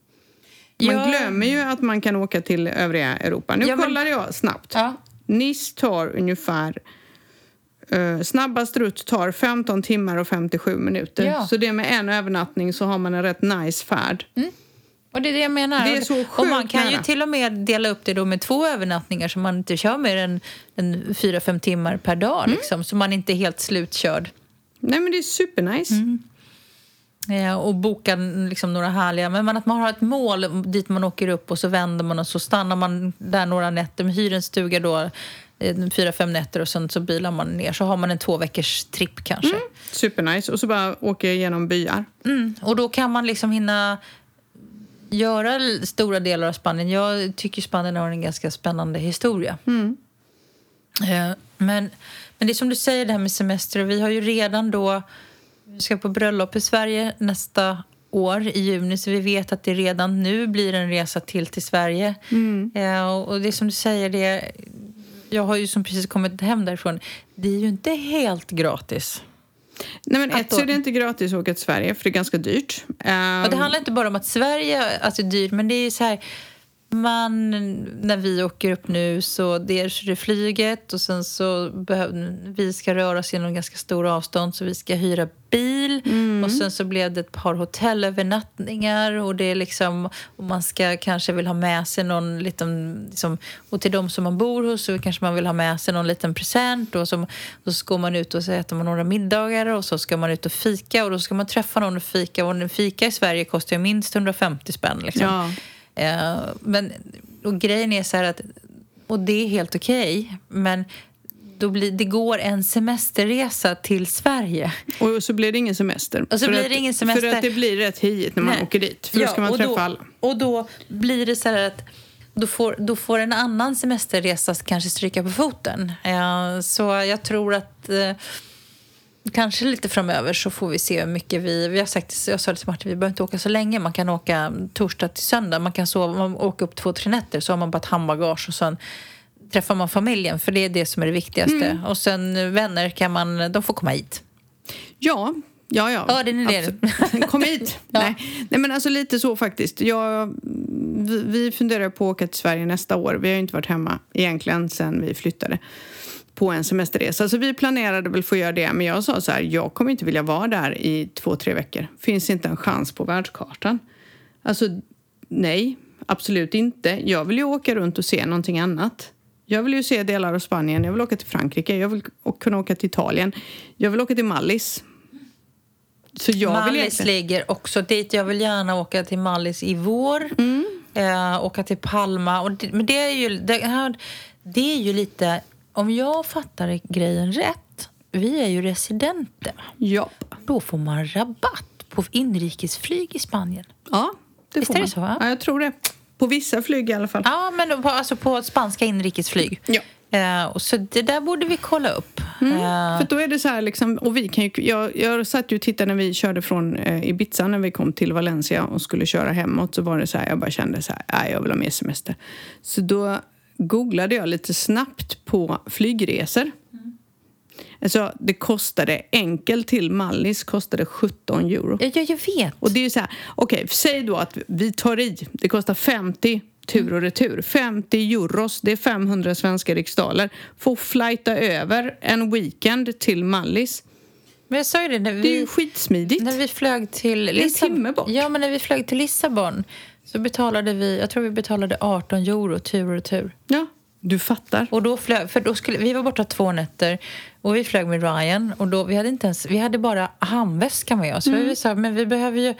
Man Ja. glömmer ju att man kan åka till övriga Europa. Nu Ja, men- kollade jag snabbt. Ja. Nice tar ungefär... Uh, snabbast rutt tar 15 timmar och 57 minuter. Ja. Så det med en övernattning så har man en rätt nice färd. Och det är det jag menar. Det är så och man sjukt kan ju nära. till och med dela upp det då med två övernattningar så man inte kör mer än, än fyra, fem timmar per dag. Mm. Liksom, så man inte är helt slutkörd. Nej men det är supernice. Mm. Eh, och boka liksom, några härliga... Men att man har ett mål dit man åker upp och så vänder man och så stannar man där några nätter. Man hyr en stuga då, eh, fyra, fem nätter och sen så bilar man ner. Så har man en två veckors tripp kanske. Supernice. Och så bara åker jag igenom byar. Mm. Och då kan man liksom hinna göra stora delar av Spanien. Jag tycker Spanien har en ganska spännande historia. Eh, Men, men det är som du säger, det här med semester. Vi har ju redan då... Vi ska på bröllop i Sverige nästa år i juni så vi vet att det redan nu blir en resa till till Sverige. Eh, och- Och det är som du säger, det, jag har ju som precis kommit hem därifrån. Det är ju inte helt gratis. Nej men ett då- så är det inte gratis att åka till Sverige för det är ganska dyrt. Ehm, Och det handlar inte bara om att Sverige alltså, är dyrt, men det är så här... Man, när vi åker upp nu så dels är det flyget och sen så behöv, vi ska röra oss genom ganska stora avstånd så vi ska hyra bil och sen så blev det ett par hotellövernattningar och det är liksom och man ska kanske vill ha med sig någon liten liksom, och till de som man bor hos så kanske man vill ha med sig någon liten present och, som, och så går man ut och så äter man några middagar och så ska man ut och fika och då ska man träffa någon och fika och en fika i Sverige kostar ju minst 150 spänn liksom. Ja. Eh, men och grejen är så här att, och det är helt okej, men då blir, det går en semesterresa till Sverige. Och så blir det ingen semester. Och så För blir att, det ingen semester. För att det blir rätt hiigt när man Nej. åker dit. För då ska man och träffa då, alla. Och då blir det så här att då får, då får en annan semesterresa kanske stryka på foten. Eh, så jag tror att eh, kanske lite framöver så får vi se hur mycket vi... vi har sagt, jag sa det till Martin, vi behöver inte åka så länge. Man kan åka torsdag till söndag. Man kan sova, man åker upp två, tre nätter så har man bara ett handbagage och sen träffar man familjen för det är det som är det viktigaste. Mm. Och sen vänner kan man, de får komma hit. Ja, ja, ja. Hörde ni det? Kom hit! Ja. Nej. Nej, men alltså lite så faktiskt. Jag, vi, vi funderar på att åka till Sverige nästa år. Vi har ju inte varit hemma egentligen sen vi flyttade på en semesterresa. Så vi planerade väl för att göra det. Men jag sa så här, jag kommer inte vilja vara där i två, tre veckor. Finns inte en chans på världskartan. Alltså, nej, absolut inte. Jag vill ju åka runt och se någonting annat. Jag vill ju se delar av Spanien, jag vill åka till Frankrike, jag vill kunna åka till Italien. Jag vill åka till Mallis. Så jag vill Mallis egentligen... ligger också dit. Jag vill gärna åka till Mallis i vår. Mm. Eh, åka till Palma. Och det, men det är, ju, det, här, det är ju lite... Om jag fattar grejen rätt, vi är ju residenter. Ja. Då får man rabatt på inrikesflyg i Spanien. Ja, det Visst får är det man. så, va? Ja, jag tror det. På vissa flyg i alla fall. Ja, men på, alltså på spanska inrikesflyg. Ja. Eh, så det där borde vi kolla upp. Mm. Eh, För då är det så här liksom, och vi kan ju, jag, jag satt ju och tittade när vi körde från eh, Ibiza när vi kom till Valencia och skulle köra hemåt så var det så här, jag bara kände så här, nej jag vill ha mer semester. Så då googlade jag lite snabbt på flygresor. Alltså det kostade, enkel till Mallis kostade 17 euro. ja, ja, jag vet. Och det är så här, okej, säg då att vi tar i. Det kostar 50 tur och retur. 50 euros, det är 500 svenska riksdaler. Få flighta över en weekend till Mallis. Men jag sa ju det när vi... Det är ju skitsmidigt. När vi flög till en Lissabon. timme bort. Ja, men när vi flög till Lissabon så betalade vi, jag tror vi betalade 18 euro tur och retur. Ja, du fattar. Och då flög, för då skulle, vi var borta två nätter och vi flög med Ryan och då, vi hade inte ens, vi hade bara handväska med oss. Mm. Vi sa, men vi behöver ju,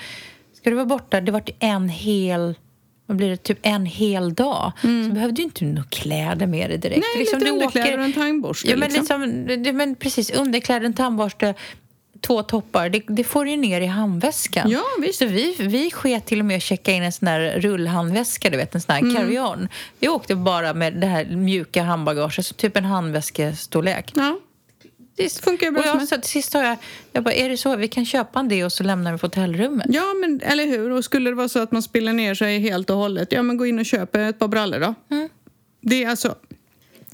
ska du vara borta, det var en hel vad blir det, typ en hel dag. Så behövde du inte några kläder med dig direkt. Mm. Nej, lite du underkläder och en tandborste. Ja, men, liksom. liksom, men precis, underkläder, en tandborste, två toppar. Det, det får du ju ner i handväskan. Ja, visst. Så vi, vi sket till och med att checka in en sån här rullhandväska, du vet, en sån Mm. här carry-on. Vi åkte bara med det här mjuka handbagaget, så typ en handväskestorlek. Ja, Det funkar ju bra och jag, så, till sist sa jag, jag bara, är det så? Vi kan köpa en det och så lämnar vi på hotellrummet. ja, men eller hur? Och skulle det vara så att man spiller ner sig helt och hållet, ja men gå in och köp ett par brallor då. Mm. Det är alltså...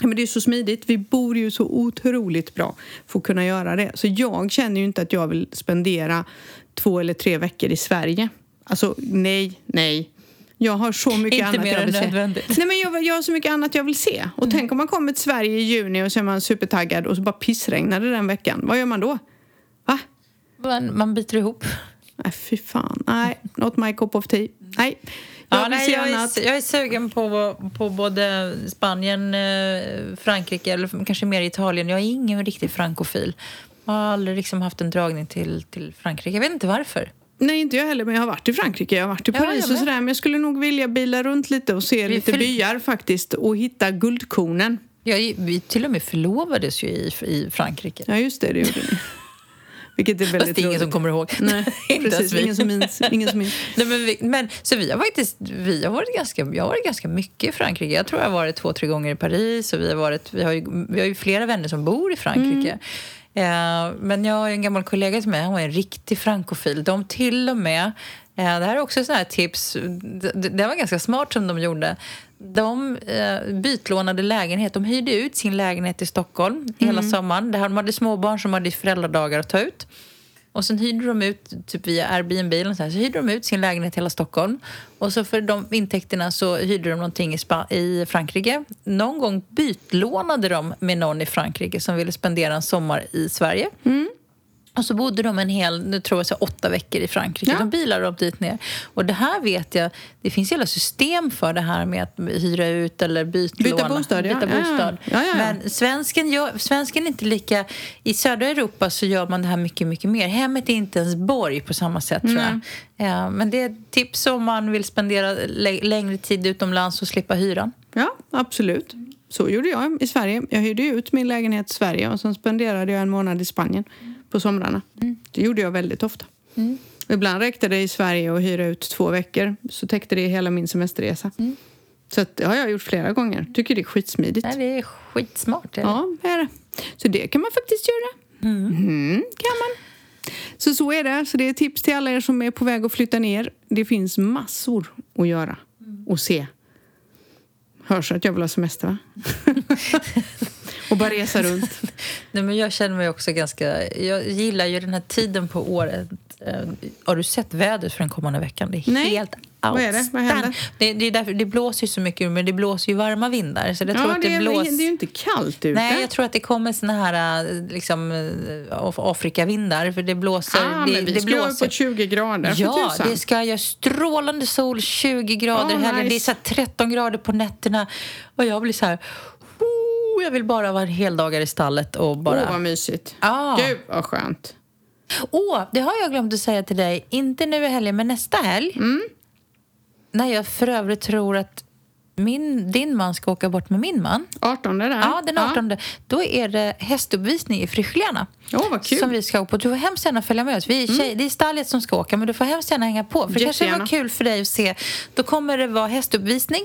Men det är så smidigt. Vi bor ju så otroligt bra för att kunna göra det. Så jag känner ju inte att jag vill spendera två eller tre veckor i Sverige. Alltså, nej, nej. Jag har så mycket Inte annat jag vill se. nödvändigt. Nej, men jag, jag har så mycket annat jag vill se. Och tänk om man kommer till Sverige i juni och så är man supertaggad och så bara pissregnar det den veckan. Vad gör man då? Va? Man, man biter ihop. Nej, fy fan. Nej, not my cup of tea. Nej, jag Ja, nej, jag, är, jag är sugen på, på både Spanien, eh, Frankrike eller kanske mer Italien. Jag är ingen riktig frankofil. Jag har aldrig liksom haft en dragning till, till Frankrike. Jag vet inte varför. Nej, inte jag heller, men jag har varit i Frankrike, jag har varit i Ja, Paris jag och sådär. Men jag skulle nog vilja bila runt lite och se Vi lite för- byar faktiskt och hitta guldkornen. Är- vi till och med förlovades ju i, i Frankrike. Ja, just det, det gjorde ni. Vilket är Fast väldigt det är ingen roligt. som kommer ihåg. Nej, precis. Ingen som minns. Ingen som minns. Nej, men, vi, men så vi har faktiskt vi har varit ganska, jag har varit ganska mycket i Frankrike. Jag tror jag har varit två, tre gånger i Paris och vi har, varit, vi har, ju, vi har ju flera vänner som bor i Frankrike. Eh, men jag har en gammal kollega till mig, han var en riktig frankofil. De till och med, eh, det här är också sådana här tips, det var ganska smart som de gjorde. De eh, bytlånade lägenhet, de hyrde ut sin lägenhet i Stockholm hela sommaren. De hade småbarn som hade föräldradagar att ta ut. Och sen hyrde de ut, typ via Airbnb eller så, här, så hyrde de ut sin lägenhet i hela Stockholm. Och så för de intäkterna så hyrde de någonting i, Spa- i Frankrike. Någon gång bytlånade de med någon i Frankrike som ville spendera en sommar i Sverige. Och så bodde de en hel, nu tror jag så åtta veckor i Frankrike. Ja. De bilade upp dit ner. Och det här vet jag, det finns hela system för det här med att hyra ut eller bytlåna. Byta bostad, ja. Byta Ja, bostad. Ja. Men svensken, gör, svensken är inte lika... I södra Europa så gör man det här mycket, mycket mer. Hemmet är inte ens borg på samma sätt, tror jag. Ja, men det är ett tips om man vill spendera lä- längre tid utomlands och slippa hyran. Ja, absolut. Så gjorde jag i Sverige. Jag hyrde ut min lägenhet i Sverige och sen spenderade jag en månad i Spanien på somrarna. Det gjorde jag väldigt ofta. Ibland räckte det i Sverige att hyra ut två veckor så täckte det hela min semesterresa. Så att, det har jag gjort flera gånger. Tycker det är skitsmidigt. Nej, det är skitsmart. Det. Ja, det är det. Så det kan man faktiskt göra. Mm, kan man. Så så är det. Så det är tips till alla er som är på väg att flytta ner. Det finns massor att göra och se. Hörs att jag vill ha semester, va? och bara resa runt. Nej, men jag känner mig också ganska... Jag gillar ju den här tiden på året. Eh, Har du sett vädret för den kommande veckan? Det är Nej. helt Vad är det? Vad händer? Det, det, är därför, det blåser ju så mycket, men det blåser ju varma vindar. Så jag tror Ja, att det, det, är, blås... det är ju inte kallt ute. Nej, jag tror att det kommer såna här eh, liksom, eh, Af- Afrikavindar. För det blåser... ah, det, men vi det ska blåser. på 20 grader Ja, det ska jag. Strålande sol, 20 grader Oh, helgen. nice. Det är så här 13 grader på nätterna. Och jag blir så här... Oh, jag vill bara vara heldagar i stallet och bara... Åh, vad mysigt. Ja. Gud, vad skönt. Åh, det har jag glömt att säga till dig. Inte nu i helgen, men nästa helg. Mm. När jag för övrigt tror att min, din man ska åka bort med min man. 18 där. Ja, den 18. Då är det hästuppvisning i Frischljärna. Åh, vad kul. Som vi ska åka på. Du får hemskt gärna följa med oss. Vi är tjej, Det är stallet som ska åka, men du får hemskt gärna hänga på. För det kanske var kul för dig att se. Då kommer det vara hästuppvisning.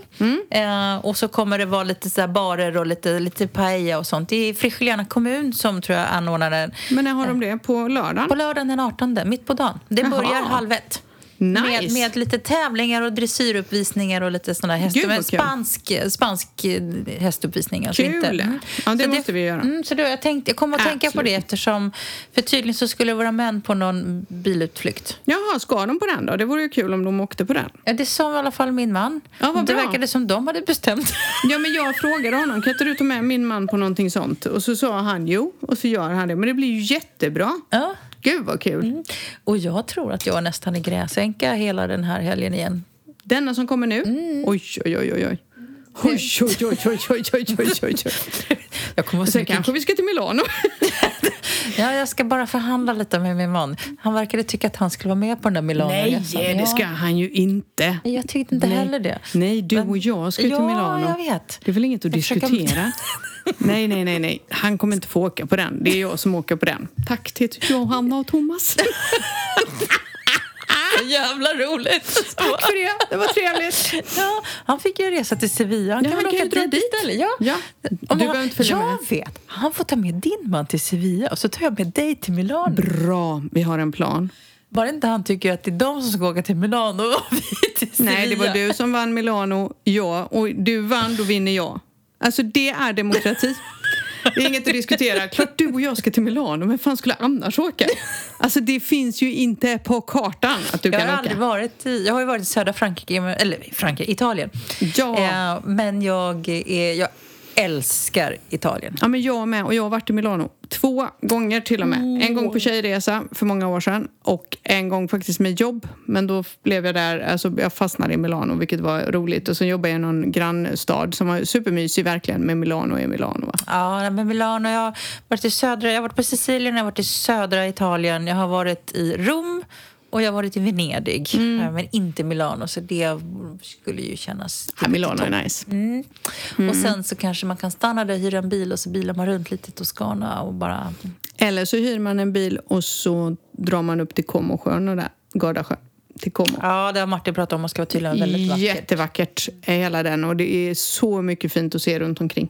Eh, och så kommer det vara lite så barer och lite, lite paella och sånt. Det är Frischljärna kommun som tror jag anordnar den. Men när har de det? På lördagen? På lördagen den 18, mitt på dagen. Det Jaha. börjar halv ett. Nice. Med, med lite tävlingar och dressyruppvisningar och lite sådana häst, Gud, vad men spansk, spansk eh, hästuppvisning. Alltså Kul. Inte. Ja, det Så måste vi göra. Mm, så då, jag, tänkte, jag kommer att tänka på det eftersom för tydligen så skulle våra män på någon bilutflykt. Jaha, ska de på den då? Det vore ju kul om de åkte på den. Ja, det sa i alla fall min man. Ja, vad det bra. verkade som de hade bestämt. Ja, men jag frågade honom, kan inte du ta med min man på någonting sånt? Och så sa han jo, och så gör han det. Men det blir ju jättebra. ja. Gud vad kul! Mm. Och jag tror att jag nästan är gräsänka hela den här helgen igen. Denna som kommer nu? Mm. Oj, oj, oj, oj. Oj, oj, oj, oj, oj, oj, oj, oj. Jag kommer Sen mycket... kanske vi ska till Milano. ja, jag ska bara förhandla lite med min man. Han verkade tycka att han skulle vara med på den där milano Nej, ja. det ska han ju inte. Jag tyckte inte Nej. heller det. Nej, du och jag ska Men... till Milano. Ja, jag vet. Det är väl inget att jag diskutera. Försöker... Nej, nej, nej, nej. Han kommer inte få åka på den. Det är jag som åker på den. Tack till Johanna och Thomas. Jävla roligt! Tack för det. Det var trevligt. Ja, han fick ju resa till Sevilla. Han Ja, kan han väl kan åka dit dit. istället? Ja. Ja, du han- behöver inte följa jag med. vet. Han får ta med din man till Sevilla och så tar jag med dig till Milano. Bra, vi har en plan. Bara inte han tycker att det är de som ska åka till Milano och vi till Sevilla. Nej, det var du som vann Milano, jag. Och du vann, då vinner jag. Alltså det är demokrati. Det är inget att diskutera. Klart du och jag ska till Milano, men fan skulle jag annars åka? Alltså det finns ju inte på kartan att du jag kan har åka. aldrig varit i, jag har ju varit i södra Frankrike, eller Frankrike, Italien. Ja. Eh, men jag, är, jag älskar Italien. Ja, men jag med. Och jag har varit i Milano två gånger till och med. En gång på tjejresa för många år sedan och en gång faktiskt med jobb. Men då blev jag där, alltså jag fastnade i Milano vilket var roligt. Och så jobbade jag i någon grannstad som var supermysig verkligen med Milano i Milano. Va? Ja, men Milano, jag har varit i södra, jag har varit på Sicilien, jag har varit i södra Italien, jag har varit i Rom och jag har varit i Venedig. Mm. Eh, Men inte Milano, så det skulle ju kännas... Ja, Milano är nice. Mm. Och sen så kanske man kan stanna där, hyra en bil och så bilar man runt lite i Toscana och bara... Eller så hyr man en bil och så drar man upp till Comosjön och där, Gardasjön. Till Como. Ja, det har Martin pratat om och ska vara tydligen väldigt vackert. Jättevackert är hela den och det är så mycket fint att se runt omkring.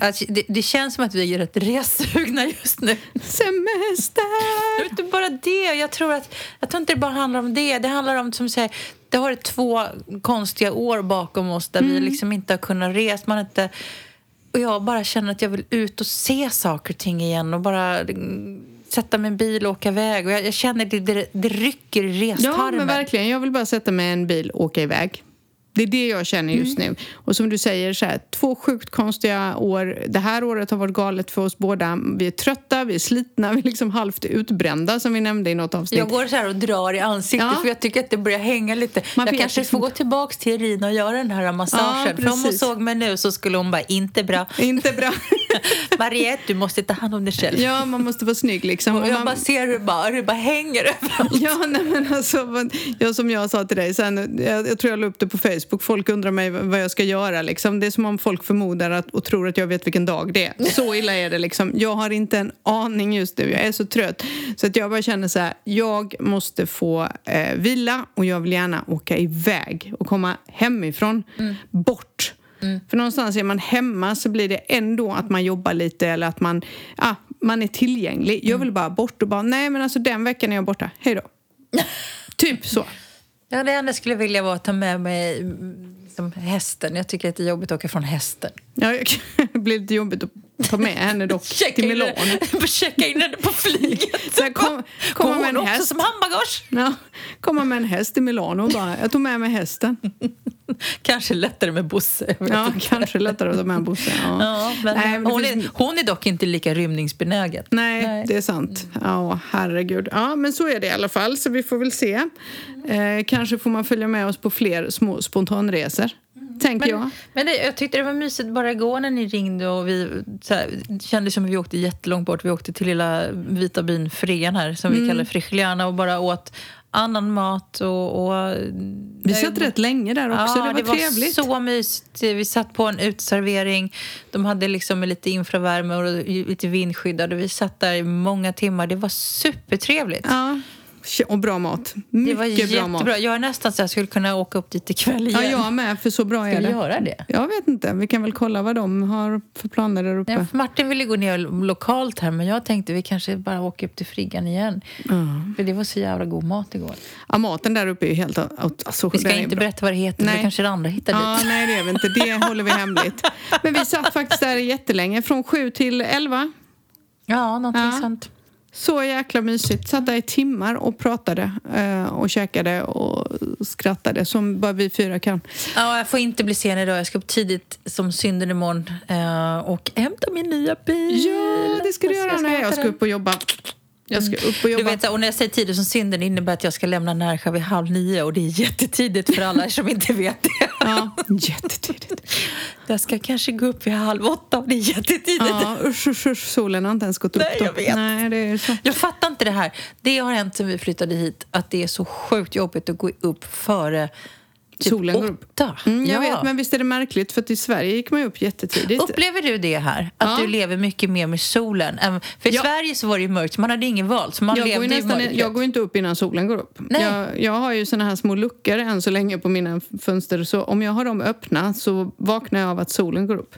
Alltså, det, det känns som att vi är rätt ressugna just nu. Semester! Det är inte bara det. Jag tror, att, jag tror inte det bara handlar om det. Det handlar om, som säger, det har varit två konstiga år bakom oss där vi liksom inte har kunnat resa. Man inte, och jag bara känner att jag vill ut och se saker och ting igen och bara mm, sätta mig i en bil och åka iväg. Och jag, jag känner det, det, det rycker i Ja, restarmen. men verkligen. Jag vill bara sätta mig i en bil och åka iväg. Det är det jag känner just Mm. nu. Och som du säger, så här, två sjukt konstiga år. Det här året har varit galet för oss båda. Vi är trötta, vi är slitna, vi är liksom halvt utbrända som vi nämnde i något avsnitt. Jag går så här och drar i ansiktet Ja. för jag tycker att det börjar hänga lite. Man jag kanske liksom får gå tillbaka till Irina och göra den här massagen. för om hon såg mig nu så skulle hon bara, inte bra. Inte bra. Mariette, du måste ta hand om dig själv. ja, man måste vara snygg liksom. Och jag man... bara ser hur bara, bara hänger överallt. Ja, nej, men alltså, vad- ja, som jag sa till dig sen, jag, jag tror jag la upp det på Facebook, folk undrar mig vad jag ska göra. Liksom. Det är som om folk förmodar att, och tror att jag vet vilken dag det är. Så illa är det. Liksom. Jag har inte en aning just nu, jag är så trött. Så att jag bara känner så här, jag måste få eh, vila och jag vill gärna åka iväg och komma hemifrån, bort. För någonstans är man hemma så blir det ändå att man jobbar lite eller att man, ah, man är tillgänglig. Jag vill bara bort och bara, nej men alltså den veckan är jag borta, hej då. typ så. Ja, det enda jag skulle vilja var att ta med mig mm, som hästen. Jag tycker att det är jobbigt att åka från hästen. Ja, det blir lite jobbigt att ta med henne dock till Milano. checka in henne på flyget. Så kom- komma med en häst. som handbagage? Ja, komma med en häst till Milano och bara, jag tog med mig hästen. Kanske lättare med Bosse. Ja, inte. kanske lättare med Bosse. Ja. Ja, men Nej, men hon, finns- är, hon är dock inte lika rymningsbenägen. Nej, det är sant. Ja, herregud. Ja, men så är det i alla fall, så vi får väl se. Eh, kanske får man följa med oss på fler små spontanresor, tänker jag. Men, men det, jag tyckte det var mysigt bara igår när ni ringde och vi här, det kändes som att vi åkte jättelångt bort. Vi åkte till lilla vita byn Fren här som Mm. vi kallar Frischliana och bara åt annan mat och... och Vi satt rätt länge där också, ja, det var trevligt. så mysigt. Vi satt på en uteservering. De hade liksom lite infravärme och lite vindskyddad och vi satt där i många timmar. Det var supertrevligt. Ja, och bra mat. det var Mycket bra jättebra. mat. Jag är nästan så jag skulle kunna åka upp dit ikväll igen. Ja, jag med, för så bra Ska är det. göra det? Jag vet inte, vi kan väl kolla vad de har för planer där uppe. Ja, för Martin ville gå ner lokalt här men jag tänkte vi kanske bara åker upp till Friggan igen. För det var så jävla god mat igår. Ja, maten där uppe är ju helt... Alltså, Vi ska inte berätta vad det heter för Nej. kanske det andra hittar Ja, dit. nej det gör vi inte. Det håller vi hemligt. Men vi satt faktiskt där jättelänge, från sju till elva. Ja, någonting Ja. sånt. Så jäkla mysigt. Satt där i timmar och pratade eh, och käkade och skrattade som bara vi fyra kan. Ja, jag får inte bli sen idag. Jag ska upp tidigt som synden imorgon eh, och hämta min nya bil. Ja, det ska du göra. Nej, jag ska upp och jobba. Jag ska upp och Du jobba. vet, och när jag säger tidigt som synden innebär att jag ska lämna Närsjö vid halv nio och det är jättetidigt för alla som inte vet det. Ja, jättetidigt. Jag ska kanske gå upp vid halv åtta och det är jättetidigt. Ja, usch, usch, usch, solen har inte ens gått upp Nej, då. jag vet. Nej, det är så. Jag fattar inte det här. Det har hänt sen vi flyttade hit att det är så sjukt jobbigt att gå upp före typ Solen går upp. Mm, jag Ja. vet, men visst är det märkligt för att i Sverige gick man ju upp jättetidigt. Upplever du det här? Att Ja. du lever mycket mer med solen? För i Ja. Sverige så var det ju mörkt, man hade ingen val. Så man jag, går levde i nästan, jag går inte upp innan solen går upp. Nej. Jag, jag har ju såna här små luckor än så länge på mina fönster. Så om jag har dem öppna så vaknar jag av att solen går upp.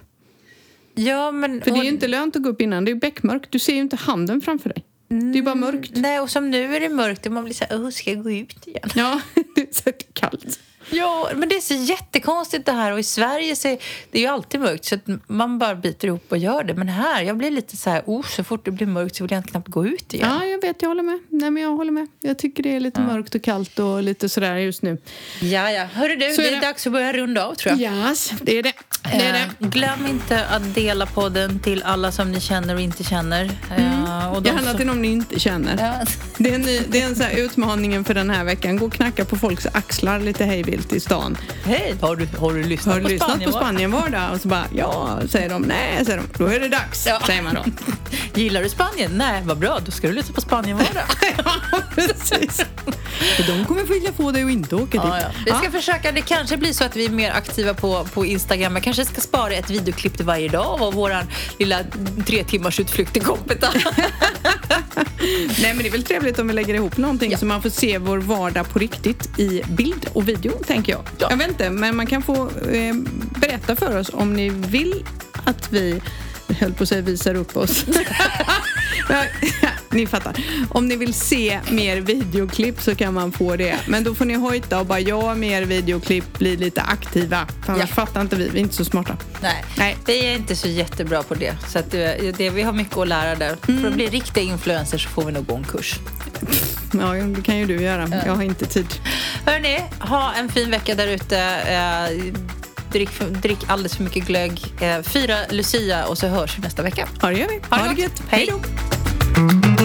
Ja, men... För det är ju inte lönt att gå upp innan. Det är ju beckmörkt. Du ser ju inte handen framför dig. Det är ju bara mörkt. Nej, och som nu är det mörkt och man blir så här, "Åh, ska jag gå ut igen? Ja, det är så kallt. Ja, men det är så jättekonstigt det här och i Sverige så är det ju alltid mörkt så att man bara biter ihop och gör det. Men här, jag blir lite så här, oh, så fort det blir mörkt så vill jag knappt gå ut igen. Ja, jag vet, jag håller med. Nej, men jag håller med. Jag tycker det är lite ja. mörkt och kallt och lite sådär just nu. Ja, ja. Hörru du, så det är, det. dags att börja runda av tror jag. Yes, det är det. det, är det. Eh, glöm inte att dela podden till alla som ni känner och inte känner. Mm. Och Gärna som... till någon ni inte känner. Ja. Det är, en, det är en så utmaningen för den här veckan. Gå och knacka på folks axlar lite hejvilt i stan. Hej, har du, har du lyssnat, har du på, lyssnat Spanien, på Spanien var det? Och så bara, ja, säger de. Nej, säger de. Då är det dags, ja. säger man då. Gillar du Spanien? Nej, vad bra. Då ska du lyssna på Spanien var det. ja, precis. För de kommer vilja få dig att inte åka dit. Ja, ja. Vi ska försöka. Det kanske blir så att vi är mer aktiva på, på Instagram. Jag kanske ska spara ett videoklipp till varje dag av vår lilla tre timmars utflykt till Kompeta. Nej, men det är väl trevligt om vi lägger ihop någonting ja. så man får se vår vardag på riktigt i bild och video, tänker jag. Ja. Jag vet inte, men man kan få eh, berätta för oss om ni vill att vi höll på att säga visar upp oss. ni fattar. Om ni vill se mer videoklipp så kan man få det. Men då får ni hojta och bara ja, mer videoklipp, bli lite aktiva. För annars ja. fattar inte vi, vi är inte så smarta. Nej, Nej. vi är inte så jättebra på det. Så att det, det, vi har mycket att lära där. Mm. För att bli riktiga influencers så får vi nog gå en kurs. Ja, det kan ju du göra. Jag har inte tid. Hörni, ha en fin vecka där ute. Drick, drick alldeles för mycket glögg. Eh, fira Lucia och så hörs vi nästa vecka. Ja, det gör vi. Ha, ha det gott. Hej då.